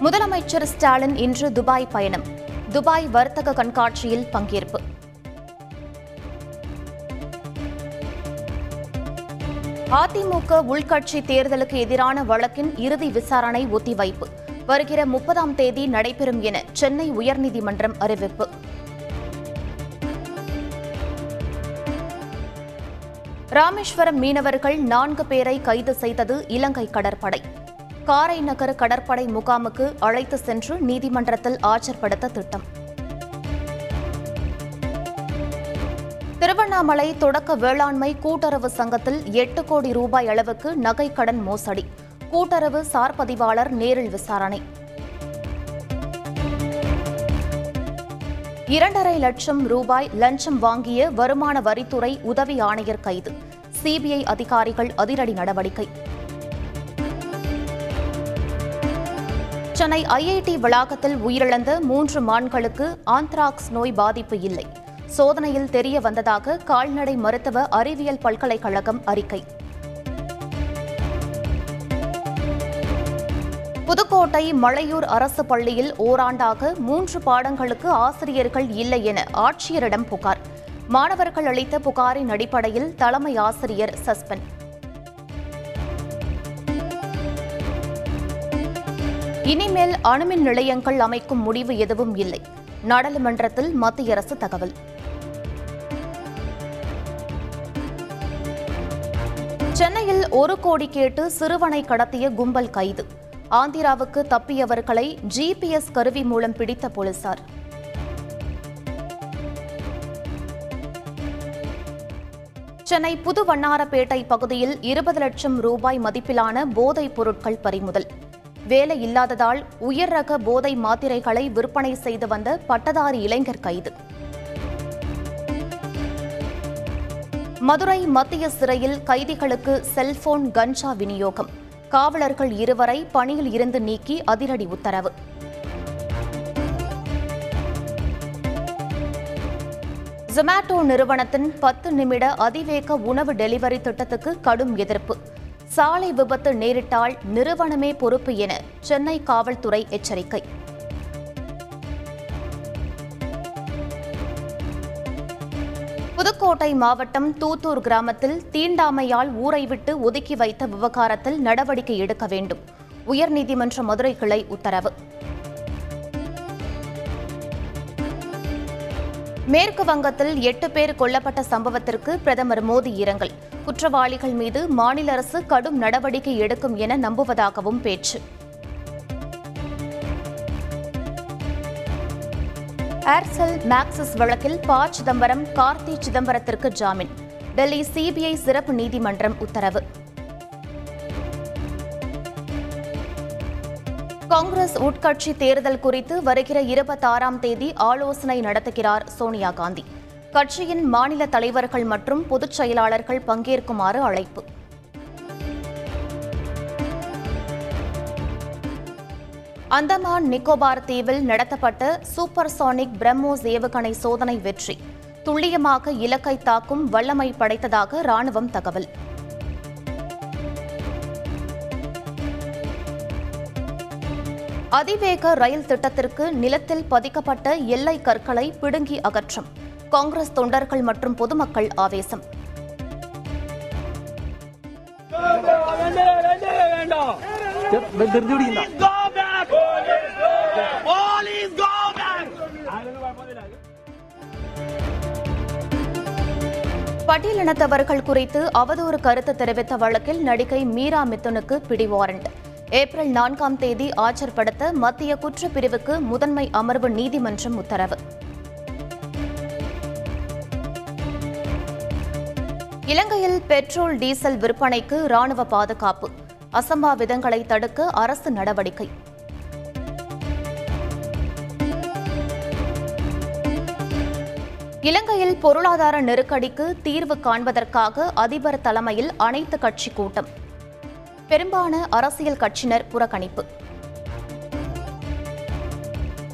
முதலமைச்சர் ஸ்டாலின் இன்று துபாய் பயணம். துபாய் வர்த்தக கண்காட்சியில் பங்கேற்பு. அதிமுக உள்கட்சி தேர்தலுக்கு எதிரான வழக்கின் இறுதி விசாரணை ஒத்திவைப்பு. வருகிற முப்பதாம் தேதி நடைபெறும் என சென்னை உயர்நீதிமன்றம் அறிவிப்பு. ராமேஸ்வரம் மீனவர்கள் நான்கு பேரை கைது செய்தது இலங்கை கடற்படை. காரை நகர் கடற்படை முகாமுக்கு அழைத்து சென்று நீதிமன்றத்தில் ஆஜர்படுத்த திட்டம். திருவண்ணாமலை தொடக்க வேளாண்மை கூட்டுறவு சங்கத்தில் எட்டு கோடி ரூபாய் அளவுக்கு நகை கடன் மோசடி. கூட்டுறவு சார் பதிவாளர் நேரில் விசாரணை. இரண்டரை லட்சம் ரூபாய் லஞ்சம் வாங்கிய வருமான வரித்துறை உதவி ஆணையர் கைது. சிபிஐ அதிகாரிகள் அதிரடி நடவடிக்கை. சென்னை ஐஐடி வளாகத்தில் உயிரிழந்த மூன்று மான்களுக்கு ஆந்த்ராக்ஸ் நோய் பாதிப்பு இல்லை. சோதனையில் தெரிய வந்ததாக கால்நடை மருத்துவ அறிவியல் பல்கலைக்கழகம் அறிக்கை. புதுக்கோட்டை மலையூர் அரசு பள்ளியில் ஓராண்டாக மூன்று பாடங்களுக்கு ஆசிரியர்கள் இல்லை என ஆட்சியரிடம் புகார். மாணவர்கள் அளித்த புகாரின் அடிப்படையில் தலைமை ஆசிரியர் சஸ்பெண்ட். இனிமேல் அணுமின் நிலையங்கள் அமைக்கும் முடிவு எதுவும் இல்லை. நாடாளுமன்றத்தில் மத்திய அரசு தகவல். சென்னையில் ஒரு கோடி கேட்டு சிறுவனை கடத்திய கும்பல் கைது. ஆந்திராவுக்கு தப்பியவர்களை ஜிபிஎஸ் கருவி மூலம் பிடித்த போலீசார். சென்னை புது வண்ணாரப்பேட்டை பகுதியில் இருபது லட்சம் ரூபாய் மதிப்பிலான போதைப் பொருட்கள் பறிமுதல். வேலை இல்லாததால் உயர் ரக போதை மாத்திரைகளை விற்பனை செய்து வந்த பட்டதாரி இளைஞர் கைது. மதுரை மத்திய சிறையில் கைதிகளுக்கு செல்போன் கஞ்சா விநியோகம். காவலர்கள் இருவரை பணியில் இருந்து நீக்கி அதிரடி உத்தரவு. ஜொமேட்டோ நிறுவனத்தின் பத்து நிமிட அதிவேக உணவு டெலிவரி திட்டத்துக்கு கடும் எதிர்ப்பு. சாலை விபத்து நேரிட்டால் நிறுவனமே பொறுப்பு என சென்னை காவல்துறை எச்சரிக்கை. புதுக்கோட்டை மாவட்டம் தூத்தூர் கிராமத்தில் தீண்டாமையால் ஊரை விட்டு ஒதுக்கி வைத்த விவகாரத்தில் நடவடிக்கை எடுக்க வேண்டும். உயர்நீதிமன்ற மதுரை கிளை உத்தரவு. மேற்கு வங்கத்தில் எட்டு பேர் கொல்லப்பட்ட சம்பவத்திற்கு பிரதமர் மோடி இரங்கல். குற்றவாளிகள் மீது மாநில அரசு கடும் நடவடிக்கை எடுக்கும் என நம்புவதாகவும் பேச்சு. ஏர்செல் மேக்சிஸ் வழக்கில் ப சிதம்பரம் கார்த்தி சிதம்பரத்திற்கு ஜாமீன். டெல்லி சிபிஐ சிறப்பு நீதிமன்றம் உத்தரவு. காங்கிரஸ் உட்கட்சி தேர்தல் குறித்து வருகிற இருபத்தாறாம் தேதி ஆலோசனை நடத்துகிறார் சோனியா காந்தி. கட்சியின் மாநில தலைவர்கள் மற்றும் பொதுச் செயலாளர்கள் பங்கேற்குமாறு அழைப்பு. அந்தமான் நிக்கோபார் தீவில் நடத்தப்பட்ட சூப்பர்சானிக் பிரம்மோஸ் ஏவுகணை சோதனை வெற்றி. துல்லியமாக இலக்கை தாக்கும் வல்லமை படைத்ததாக ராணுவம் தகவல். அதிவேக ரயில் திட்டத்திற்கு நிலத்தில் பதிக்கப்பட்ட எல்லை கற்களை பிடுங்கி அகற்றம். காங்கிரஸ் தொண்டர்கள் மற்றும் பொதுமக்கள் ஆவேசம். பட்டியலினத்தவர்கள் குறித்து அவதூறு கருத்து தெரிவித்த வழக்கில் நடிகை மீரா மித்துனுக்கு பிடி வாரண்ட். ஏப்ரல் நான்காம் தேதி ஆஜர்படுத்த மத்திய குற்றப்பிரிவுக்கு முதன்மை அமர்வு நீதிமன்றம் உத்தரவு. இலங்கையில் பெட்ரோல் டீசல் விற்பனைக்கு ராணுவ பாதுகாப்பு. அசம்பாவிதங்களை தடுக்க அரசு நடவடிக்கை. இலங்கையில் பொருளாதார நெருக்கடிக்கு தீர்வு காண்பதற்காக அதிபர் தலைமையில் அனைத்து கட்சி கூட்டம். பெரும்பாலான அரசியல் கட்சியினர் புறக்கணிப்பு.